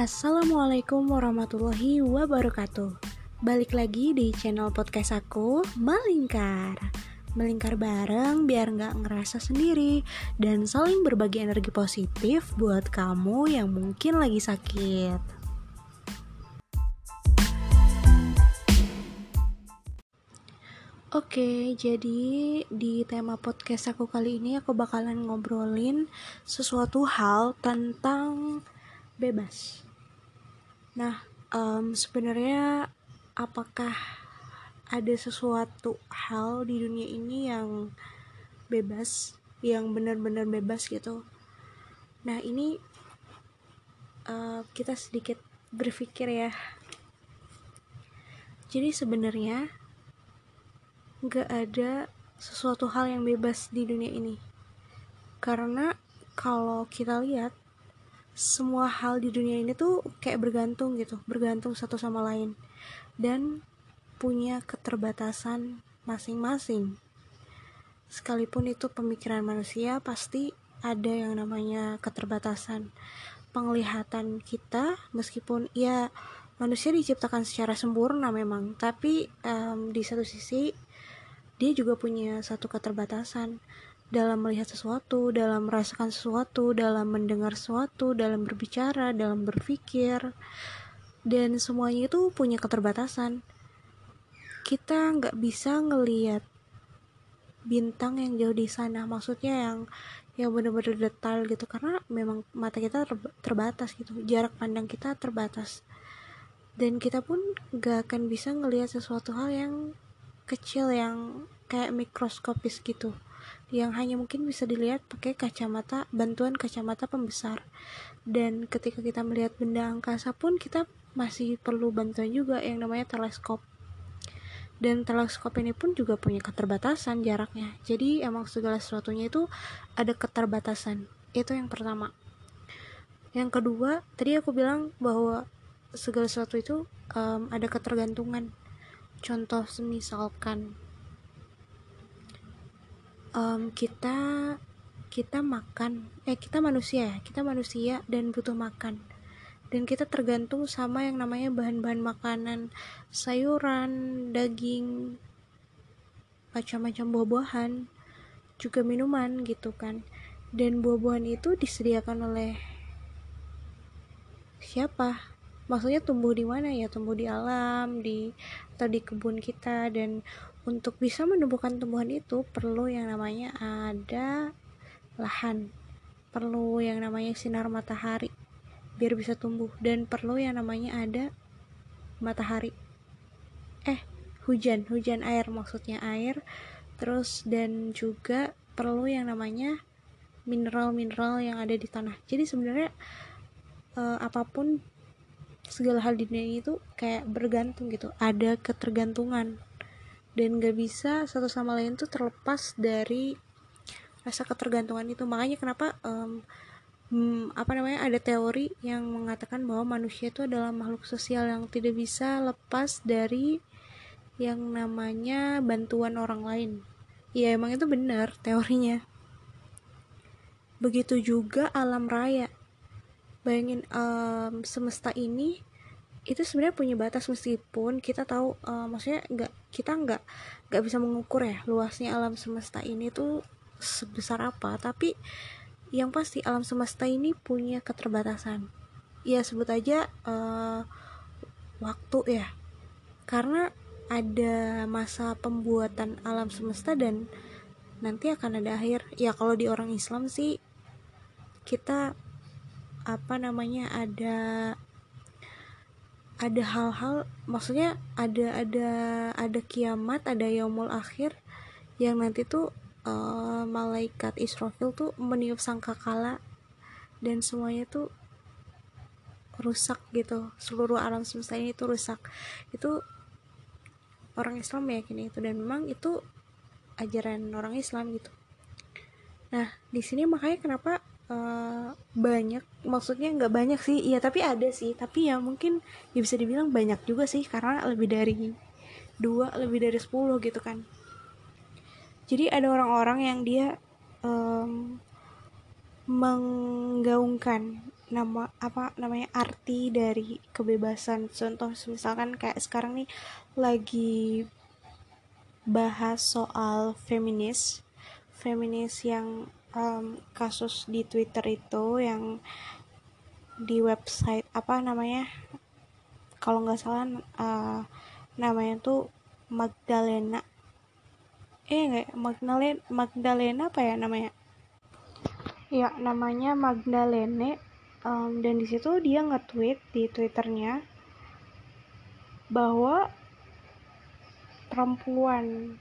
Assalamualaikum warahmatullahi wabarakatuh. Balik lagi di channel podcast aku, Melingkar. Melingkar bareng biar nggak ngerasa sendiri Dan saling berbagi energi positif buat kamu yang mungkin lagi sakit. Oke, jadi di tema podcast aku kali ini aku bakalan ngobrolin sesuatu hal tentang bebas. Nah, um, sebenarnya apakah ada sesuatu hal di dunia ini yang bebas, yang benar-benar bebas gitu? Nah, ini uh, kita sedikit berpikir ya. Jadi sebenarnya nggak ada sesuatu hal yang bebas di dunia ini, karena kalau kita lihat semua hal di dunia ini tuh kayak bergantung gitu bergantung satu sama lain. Dan punya keterbatasan masing-masing. Sekalipun itu pemikiran manusia pasti ada yang namanya keterbatasan penglihatan kita. Meskipun ya manusia diciptakan secara sempurna memang. Tapi um, di satu sisi dia juga punya satu keterbatasan dalam melihat sesuatu, dalam merasakan sesuatu, dalam mendengar sesuatu, dalam berbicara, dalam berpikir, dan semuanya itu punya keterbatasan. Kita nggak bisa ngelihat bintang yang jauh di sana, maksudnya yang yang benar-benar detail gitu karena memang mata kita terbatas gitu, jarak pandang kita terbatas. Dan kita pun nggak akan bisa ngelihat sesuatu hal yang kecil yang kayak mikroskopis gitu yang hanya mungkin bisa dilihat pakai kacamata bantuan kacamata pembesar. Dan ketika kita melihat benda angkasa pun kita masih perlu bantuan juga yang namanya teleskop. Dan teleskop ini pun juga punya keterbatasan jaraknya. Jadi emang segala sesuatunya itu ada keterbatasan. Itu yang pertama. Yang kedua tadi aku bilang bahwa segala sesuatu itu um, ada ketergantungan. Contoh semisalkan um, kita kita makan. Eh kita manusia ya kita manusia dan butuh makan. Dan kita tergantung sama yang namanya bahan-bahan makanan. Sayuran daging macam-macam buah-buahan juga minuman gitu kan. Dan buah-buahan itu disediakan oleh siapa? Maksudnya tumbuh di mana ya? Tumbuh di alam di atau di kebun kita. Dan untuk bisa menumbuhkan tumbuhan itu perlu yang namanya ada lahan. Perlu yang namanya sinar matahari biar bisa tumbuh. Dan perlu yang namanya ada matahari. Eh hujan. Hujan air maksudnya air. Terus dan juga perlu yang namanya mineral-mineral yang ada di tanah. Jadi sebenarnya eh, apa pun segala hal di dunia itu kayak bergantung gitu. Ada ketergantungan dan gak bisa satu sama lain tuh terlepas dari rasa ketergantungan itu. Makanya kenapa um, hmm, apa namanya ada teori yang mengatakan bahwa manusia itu adalah makhluk sosial yang tidak bisa lepas dari yang namanya bantuan orang lain. Ya emang itu benar teorinya. Begitu juga alam raya. Bayangin um, semesta ini itu sebenarnya punya batas meskipun kita tahu uh, maksudnya nggak kita nggak nggak bisa mengukur ya luasnya alam semesta ini tuh sebesar apa. Tapi yang pasti alam semesta ini punya keterbatasan. Ya sebut aja uh, waktu ya. Karena ada masa pembuatan alam semesta dan nanti akan ada akhir. Ya kalau di orang Islam sih kita apa namanya ada ada hal-hal maksudnya ada ada ada kiamat ada yaumul akhir yang nanti tuh uh, malaikat Israfil tuh meniup sangkakala dan semuanya tuh rusak gitu. Seluruh alam semesta ini tuh rusak. Itu orang Islam meyakini itu dan memang itu ajaran orang Islam gitu. Nah di sini makanya kenapa uh, banyak maksudnya nggak banyak sih. Iya tapi ada sih. Tapi ya mungkin ya bisa dibilang banyak juga sih karena lebih dari dua lebih dari sepuluh gitu kan. Jadi ada orang-orang yang dia um, menggaungkan nama apa namanya arti dari kebebasan. Contoh misalkan kayak sekarang nih lagi bahas soal feminis. Feminis yang um, kasus di Twitter itu yang di website apa namanya kalau nggak salah uh, namanya tuh Magdalena. Eh nggak Magdalena Magdalena apa ya namanya? Ya namanya Magdalene um, dan di situ dia nge-tweet di twitternya bahwa perempuan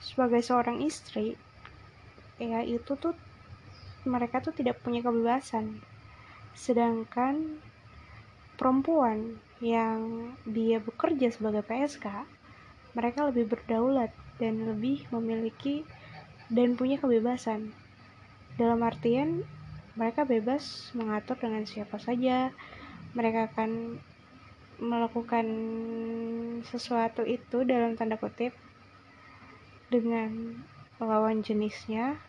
sebagai seorang istri ya itu tuh mereka tuh tidak punya kebebasan. Sedangkan perempuan yang dia bekerja sebagai PSK mereka lebih berdaulat dan lebih memiliki dan punya kebebasan. Dalam artian mereka bebas mengatur dengan siapa saja. Mereka akan melakukan sesuatu itu dalam tanda kutip dengan lawan jenisnya.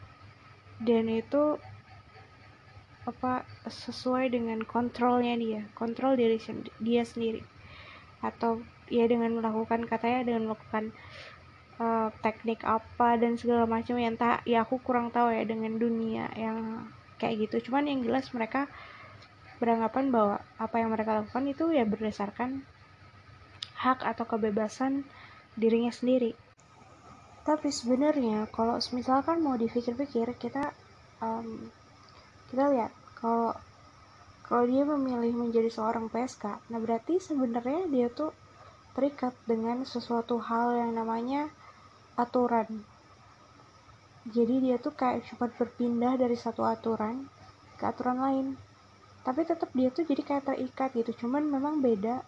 Dan itu apa sesuai dengan kontrolnya dia kontrol diri dia sendiri. Atau ya dengan melakukan katanya dengan melakukan uh, teknik apa dan segala macam yang tak ya aku kurang tahu ya dengan dunia yang kayak gitu. Cuman yang jelas mereka beranggapan bahwa apa yang mereka lakukan itu ya berdasarkan hak atau kebebasan dirinya sendiri. Tapi sebenarnya kalau misalkan mau dipikir-pikir kita um, kita lihat kalau kalau dia memilih menjadi seorang PSK nah berarti sebenarnya dia tuh terikat dengan sesuatu hal yang namanya aturan. Jadi dia tuh kayak cepat berpindah dari satu aturan ke aturan lain. Tapi tetap dia tuh jadi kayak terikat gitu cuman memang beda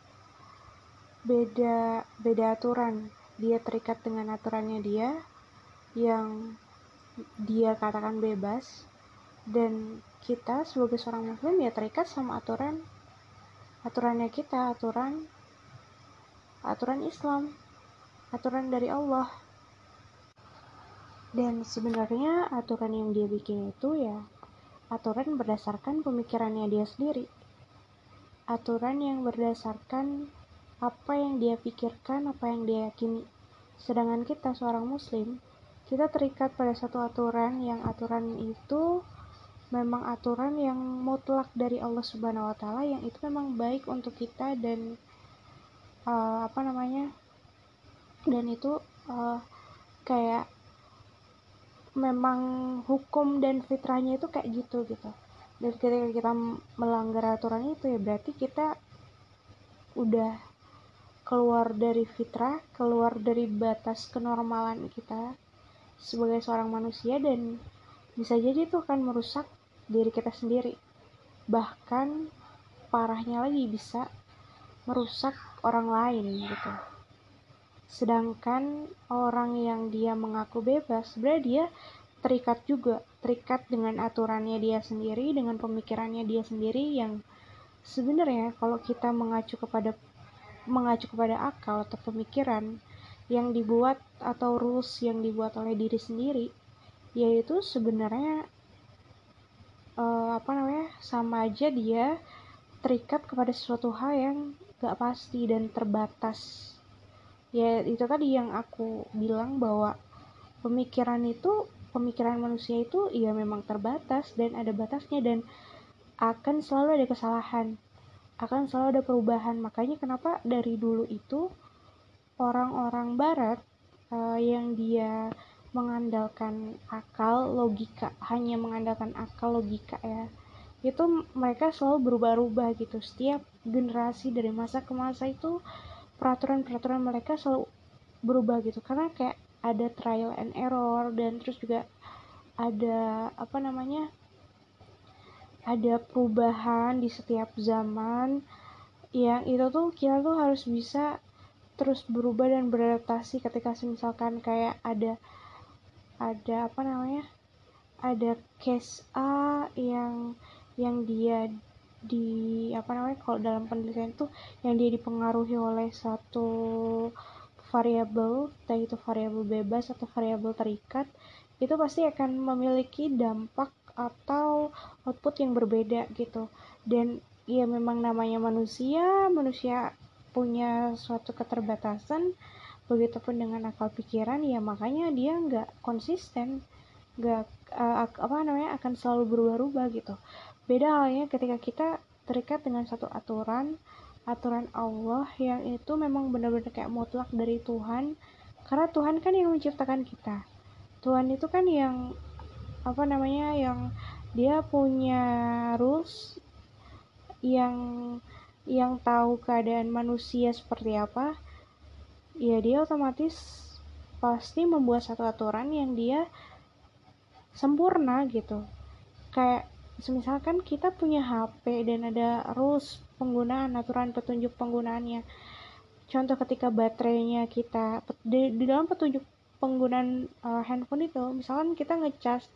beda beda aturan. Dia terikat dengan aturannya dia yang dia katakan bebas dan kita sebagai seorang muslim ya terikat sama aturan aturannya kita aturan aturan Islam aturan dari Allah. Dan sebenarnya aturan yang dia bikin itu ya aturan berdasarkan pemikirannya dia sendiri. Aturan yang berdasarkan apa yang dia pikirkan apa yang dia yakini. Sedangkan kita seorang muslim kita terikat pada satu aturan yang aturan itu memang aturan yang mutlak dari Allah Subhanahu wa taala yang itu memang baik untuk kita dan uh, apa namanya dan itu uh, kayak memang hukum dan fitrahnya itu kayak gitu gitu. Dan ketika kita melanggar aturan itu ya berarti kita udah keluar dari fitrah keluar dari batas kenormalan kita sebagai seorang manusia dan bisa jadi itu akan merusak diri kita sendiri. Bahkan parahnya lagi bisa merusak orang lain gitu. Sedangkan orang yang dia mengaku bebas sebenarnya dia terikat juga terikat dengan aturannya dia sendiri dengan pemikirannya dia sendiri yang sebenarnya kalau kita mengacu kepada mengacu kepada akal atau pemikiran yang dibuat atau rules yang dibuat oleh diri sendiri yaitu sebenarnya uh, apa namanya sama aja dia terikat kepada sesuatu hal yang gak pasti dan terbatas. Ya itu tadi yang aku bilang bahwa pemikiran itu pemikiran manusia itu ya memang terbatas dan ada batasnya dan akan selalu ada kesalahan akan selalu ada perubahan. Makanya kenapa dari dulu itu orang-orang barat uh, yang dia mengandalkan akal logika hanya mengandalkan akal logika ya. Itu mereka selalu berubah-ubah gitu. Setiap generasi dari masa ke masa itu peraturan-peraturan mereka selalu berubah gitu. Karena kayak ada trial and error dan terus juga ada apa namanya ada perubahan di setiap zaman yang itu tuh kita tuh harus bisa terus berubah dan beradaptasi ketika misalkan kayak ada ada apa namanya? Ada case A yang yang dia di apa namanya kalau dalam penelitian itu yang dia dipengaruhi oleh satu variabel entah itu variabel bebas atau variabel terikat itu pasti akan memiliki dampak atau output yang berbeda gitu. Dan ya memang namanya manusia manusia punya suatu keterbatasan begitupun dengan akal pikiran ya makanya dia nggak konsisten nggak uh, apa namanya akan selalu berubah-ubah gitu. Beda halnya ketika kita terikat dengan satu aturan aturan Allah yang itu memang benar-benar kayak mutlak dari Tuhan. Karena Tuhan kan yang menciptakan kita. Tuhan itu kan yang apa namanya yang dia punya rules yang yang tahu keadaan manusia seperti apa ya dia otomatis pasti membuat satu aturan yang dia sempurna gitu. Kayak misalkan kita punya HP dan ada rules penggunaan aturan petunjuk penggunaannya. Contoh ketika baterainya kita di, di dalam petunjuk penggunaan uh, handphone itu misalkan kita ngecas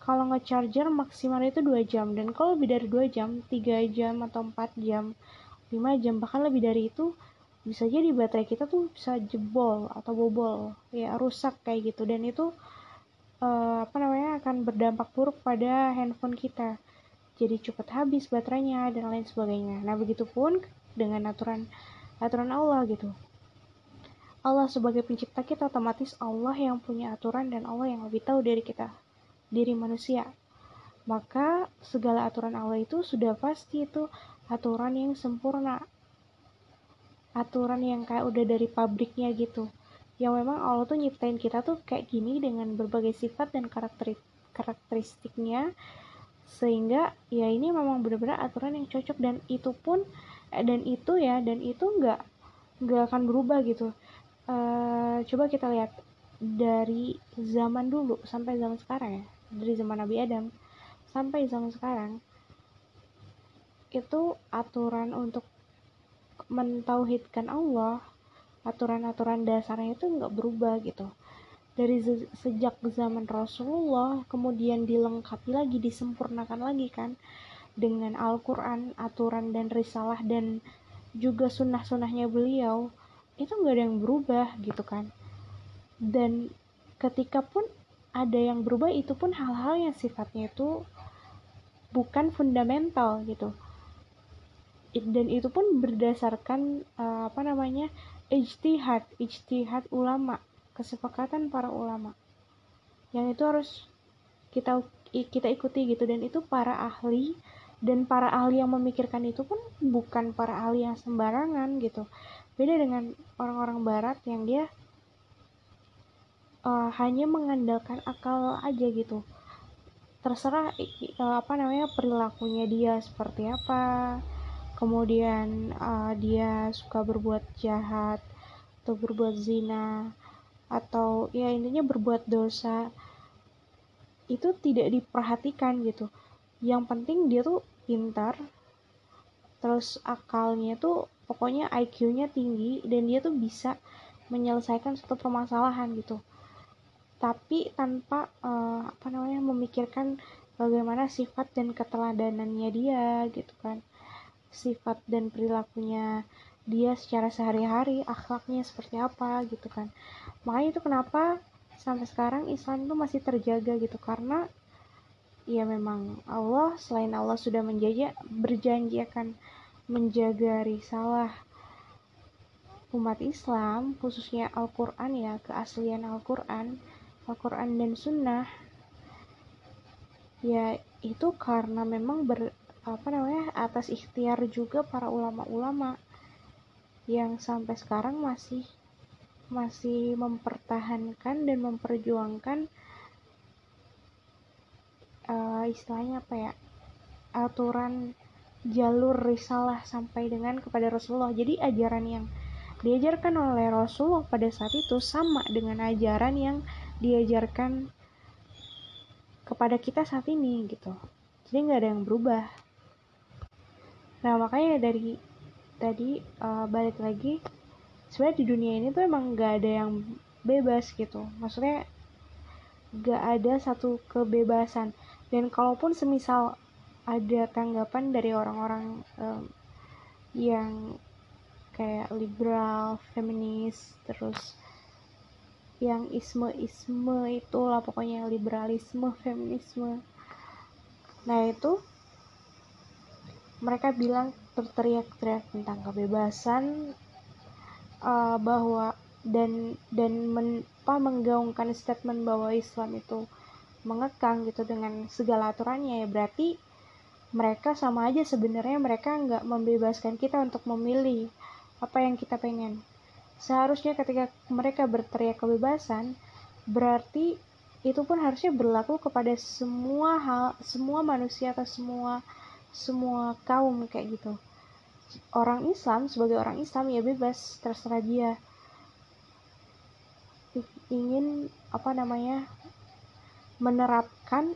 kalau ngecharger maksimal itu 2 jam dan kalau lebih dari 2 jam 3 jam atau 4 jam 5 jam bahkan lebih dari itu bisa jadi baterai kita tuh bisa jebol atau bobol ya rusak kayak gitu. Dan itu uh, apa namanya akan berdampak buruk pada handphone kita. Jadi cepat habis baterainya dan lain sebagainya. Nah begitupun dengan aturan aturan Allah gitu. Allah sebagai pencipta kita otomatis Allah yang punya aturan dan Allah yang lebih tahu dari kita diri manusia. Maka segala aturan Allah itu sudah pasti itu aturan yang sempurna aturan yang kayak udah dari pabriknya gitu. Yang memang Allah tuh nyiptain kita tuh kayak gini dengan berbagai sifat dan karakter karakteristiknya. Sehingga ya ini memang benar-benar aturan yang cocok. Dan itu pun eh, dan itu ya dan itu nggak nggak akan berubah gitu. Uh, coba kita lihat dari zaman dulu sampai zaman sekarang ya. Dari zaman Nabi Adam sampai zaman sekarang itu aturan untuk mentauhidkan Allah aturan-aturan dasarnya itu nggak berubah gitu. Dari sejak zaman Rasulullah kemudian dilengkapi lagi disempurnakan lagi kan dengan Al-Quran aturan dan risalah dan juga sunnah-sunnahnya beliau itu nggak ada yang berubah gitu kan. Dan ketika pun ada yang berubah itu pun hal-hal yang sifatnya itu bukan fundamental gitu dan itu pun berdasarkan uh, apa namanya ijtihad ijtihad ulama kesepakatan para ulama. Yang itu harus kita kita ikuti gitu. Dan itu para ahli dan para ahli yang memikirkan itu pun bukan para ahli yang sembarangan gitu. Beda dengan orang-orang barat yang dia uh, hanya mengandalkan akal aja gitu. Terserah uh, apa namanya perilakunya dia seperti apa kemudian uh, dia suka berbuat jahat atau berbuat zina atau ya intinya berbuat dosa itu tidak diperhatikan gitu. Yang penting dia tuh pintar terus akalnya tuh pokoknya IQ-nya tinggi dan dia tuh bisa menyelesaikan suatu permasalahan gitu. Tapi tanpa uh, apa namanya memikirkan bagaimana sifat dan keteladanannya dia gitu kan sifat dan perilakunya dia secara sehari-hari akhlaknya seperti apa gitu kan. Makanya itu kenapa sampai sekarang Islam itu masih terjaga gitu. Karena ya memang Allah selain Allah sudah menjajah berjanji akan menjaga risalah umat Islam, khususnya Al-Quran ya, keaslian Al-Quran, Al-Quran dan Sunnah, ya itu karena memang ber, apa namanya atas ikhtiar juga para ulama-ulama yang sampai sekarang masih masih mempertahankan dan memperjuangkan uh, istilahnya apa ya aturan jalur risalah sampai dengan kepada Rasulullah. Jadi ajaran yang diajarkan oleh Rasulullah pada saat itu sama dengan ajaran yang diajarkan kepada kita saat ini gitu. Jadi nggak ada yang berubah. Nah makanya dari tadi uh, balik lagi sebenarnya di dunia ini tuh emang nggak ada yang bebas gitu. Maksudnya nggak ada satu kebebasan. Dan kalaupun semisal ada tanggapan dari orang-orang um, yang kayak liberal, feminis, terus yang isme-isme itulah pokoknya liberalisme, feminisme nah itu mereka bilang berteriak-teriak tentang kebebasan uh, bahwa dan dan men, apa, menggaungkan statement bahwa Islam itu mengekang gitu dengan segala aturannya ya. Berarti mereka sama aja sebenarnya mereka nggak membebaskan kita untuk memilih apa yang kita pengen. Seharusnya ketika mereka berteriak kebebasan berarti itu pun harusnya berlaku kepada semua hal semua manusia atau semua semua kaum kayak gitu. Orang Islam sebagai orang Islam ya bebas terserah dia. Ingin apa namanya menerapkan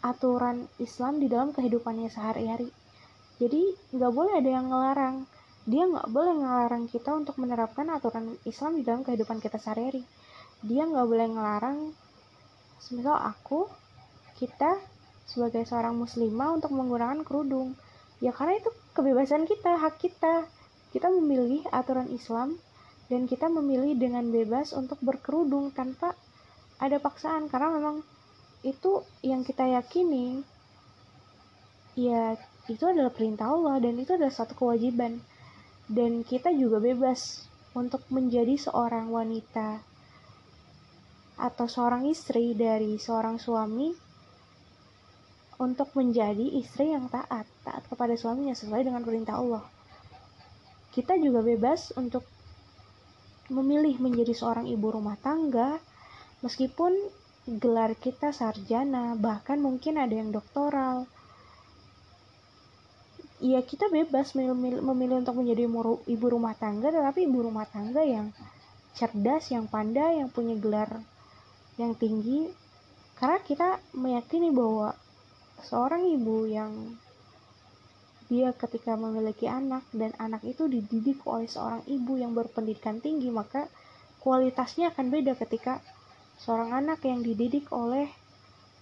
aturan Islam di dalam kehidupannya sehari-hari. Jadi nggak boleh ada yang ngelarang. Dia nggak boleh ngelarang kita untuk menerapkan aturan Islam di dalam kehidupan kita sehari-hari. Dia nggak boleh ngelarang semisal aku kita sebagai seorang muslimah untuk menggunakan kerudung. Ya karena itu kebebasan kita hak kita. Kita memilih aturan Islam dan kita memilih dengan bebas untuk berkerudung tanpa ada paksaan. Karena memang itu yang kita yakini ya itu adalah perintah Allah dan itu adalah satu kewajiban. Dan kita juga bebas untuk menjadi seorang wanita atau seorang istri dari seorang suami untuk menjadi istri yang taat, taat kepada suaminya sesuai dengan perintah Allah. Kita juga bebas untuk memilih menjadi seorang ibu rumah tangga, meskipun gelar kita sarjana, bahkan mungkin ada yang doktoral. Ya kita bebas memilih, memilih untuk menjadi ibu rumah tangga, tetapi ibu rumah tangga yang cerdas, yang pandai, yang punya gelar yang tinggi karena kita meyakini bahwa seorang ibu yang dia ketika memiliki anak dan anak itu dididik oleh seorang ibu yang berpendidikan tinggi maka kualitasnya akan beda ketika seorang anak yang dididik oleh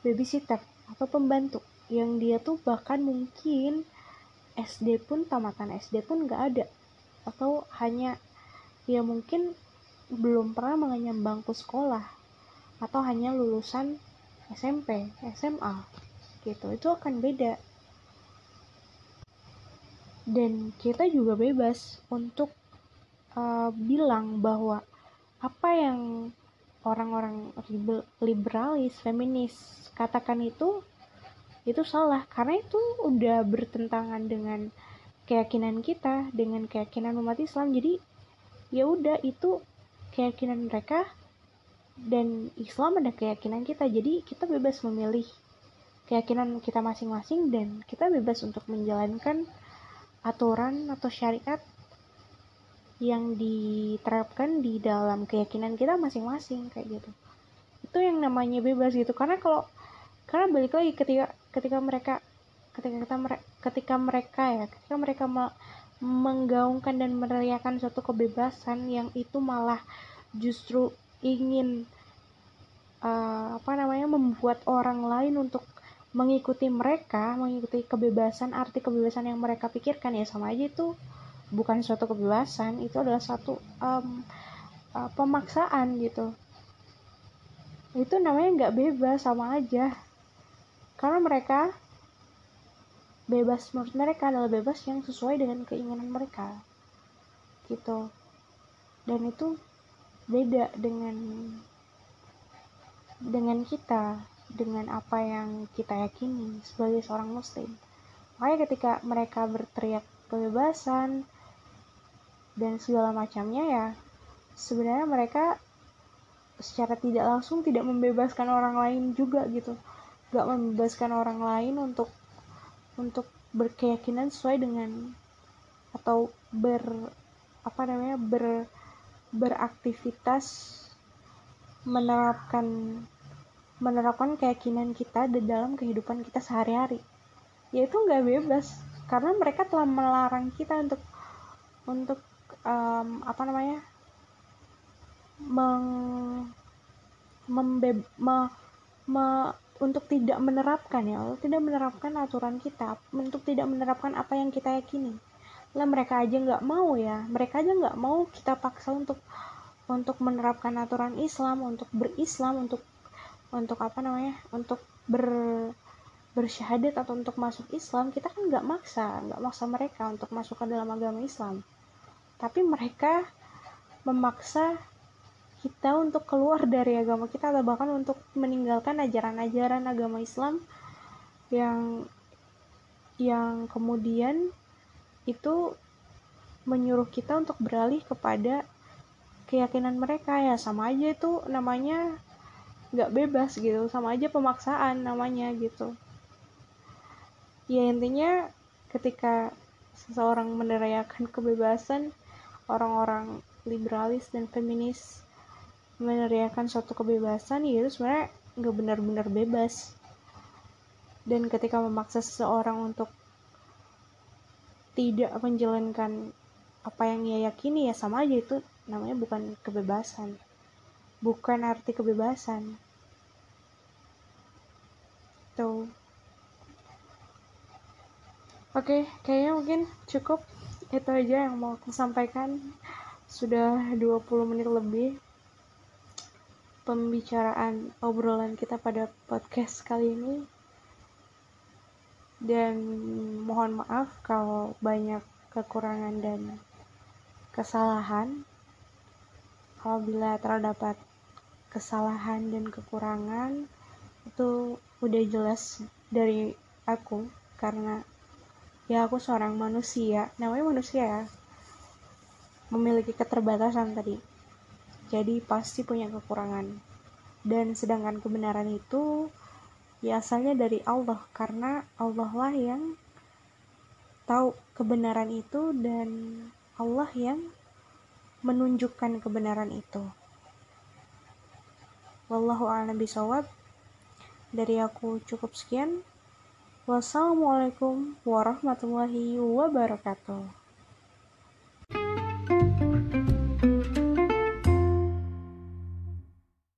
babysitter atau pembantu yang dia tuh bahkan mungkin SD pun tamatan SD pun nggak ada. Atau hanya ya mungkin belum pernah mengenyam bangku sekolah atau hanya lulusan SMP, SMA gitu. Itu akan beda. Dan kita juga bebas untuk uh, bilang bahwa apa yang orang-orang liberalis, feminis katakan itu itu salah karena itu udah bertentangan dengan keyakinan kita, dengan keyakinan umat Islam. Jadi ya udah itu keyakinan mereka dan Islam ada keyakinan kita jadi kita bebas memilih keyakinan kita masing-masing dan kita bebas untuk menjalankan aturan atau syariat yang diterapkan di dalam keyakinan kita masing-masing kayak gitu. Itu yang namanya bebas gitu. Karena kalau karena balik lagi ketika ketika mereka ketika kita ketika mereka ya ketika mereka menggaungkan dan merayakan suatu kebebasan yang itu malah justru ingin uh, apa namanya membuat orang lain untuk mengikuti mereka, mengikuti kebebasan, arti kebebasan yang mereka pikirkan ya sama aja itu bukan suatu kebebasan, itu adalah satu um, uh, pemaksaan gitu. Itu namanya nggak bebas sama aja, karena mereka bebas menurut mereka adalah bebas yang sesuai dengan keinginan mereka, gitu. Dan itu beda dengan dengan kita dengan apa yang kita yakini sebagai seorang muslim. Makanya ketika mereka berteriak kebebasan dan segala macamnya ya sebenarnya mereka secara tidak langsung tidak membebaskan orang lain juga gitu. Gak membebaskan orang lain untuk untuk berkeyakinan sesuai dengan atau ber apa namanya ber beraktivitas menerapkan menerapkan keyakinan kita di dalam kehidupan kita sehari-hari. Yaitu nggak bebas karena mereka telah melarang kita untuk untuk um, apa namanya meng membe, me, me, untuk tidak menerapkan ya tidak menerapkan aturan kita untuk tidak menerapkan apa yang kita yakini. Lah mereka aja nggak mau ya. Mereka aja nggak mau kita paksa untuk untuk menerapkan aturan Islam untuk berislam untuk untuk apa namanya untuk ber bersyahadat atau untuk masuk Islam kita kan nggak maksa nggak maksa mereka untuk masuk ke dalam agama Islam. Tapi mereka memaksa kita untuk keluar dari agama kita atau bahkan untuk meninggalkan ajaran-ajaran agama Islam yang yang kemudian itu menyuruh kita untuk beralih kepada keyakinan mereka. Ya sama aja itu namanya nggak bebas gitu. Sama aja pemaksaan namanya gitu. Ya intinya ketika seseorang menerayakan kebebasan orang-orang liberalis dan feminis meneriakan suatu kebebasan ya itu sebenarnya nggak benar-benar bebas. Dan ketika memaksa seseorang untuk tidak menjalankan apa yang ia yakini ya sama aja itu namanya bukan kebebasan bukan arti kebebasan. Tuh. Oke kayaknya mungkin cukup. Itu aja yang mau aku sampaikan. Sudah 20 menit lebih pembicaraan obrolan kita pada podcast kali ini. Dan mohon maaf kalau banyak kekurangan dan kesalahan. Apabila terdapat kesalahan dan kekurangan itu udah jelas dari aku. Karena ya aku seorang manusia. Namanya manusia ya. Memiliki keterbatasan tadi. Jadi pasti punya kekurangan. Dan sedangkan kebenaran itu ya asalnya dari Allah. Karena Allah lah yang tahu kebenaran itu dan Allah yang menunjukkan kebenaran itu Wallahu a'lam bisawab. Dari aku cukup sekian. Wassalamualaikum warahmatullahi wabarakatuh.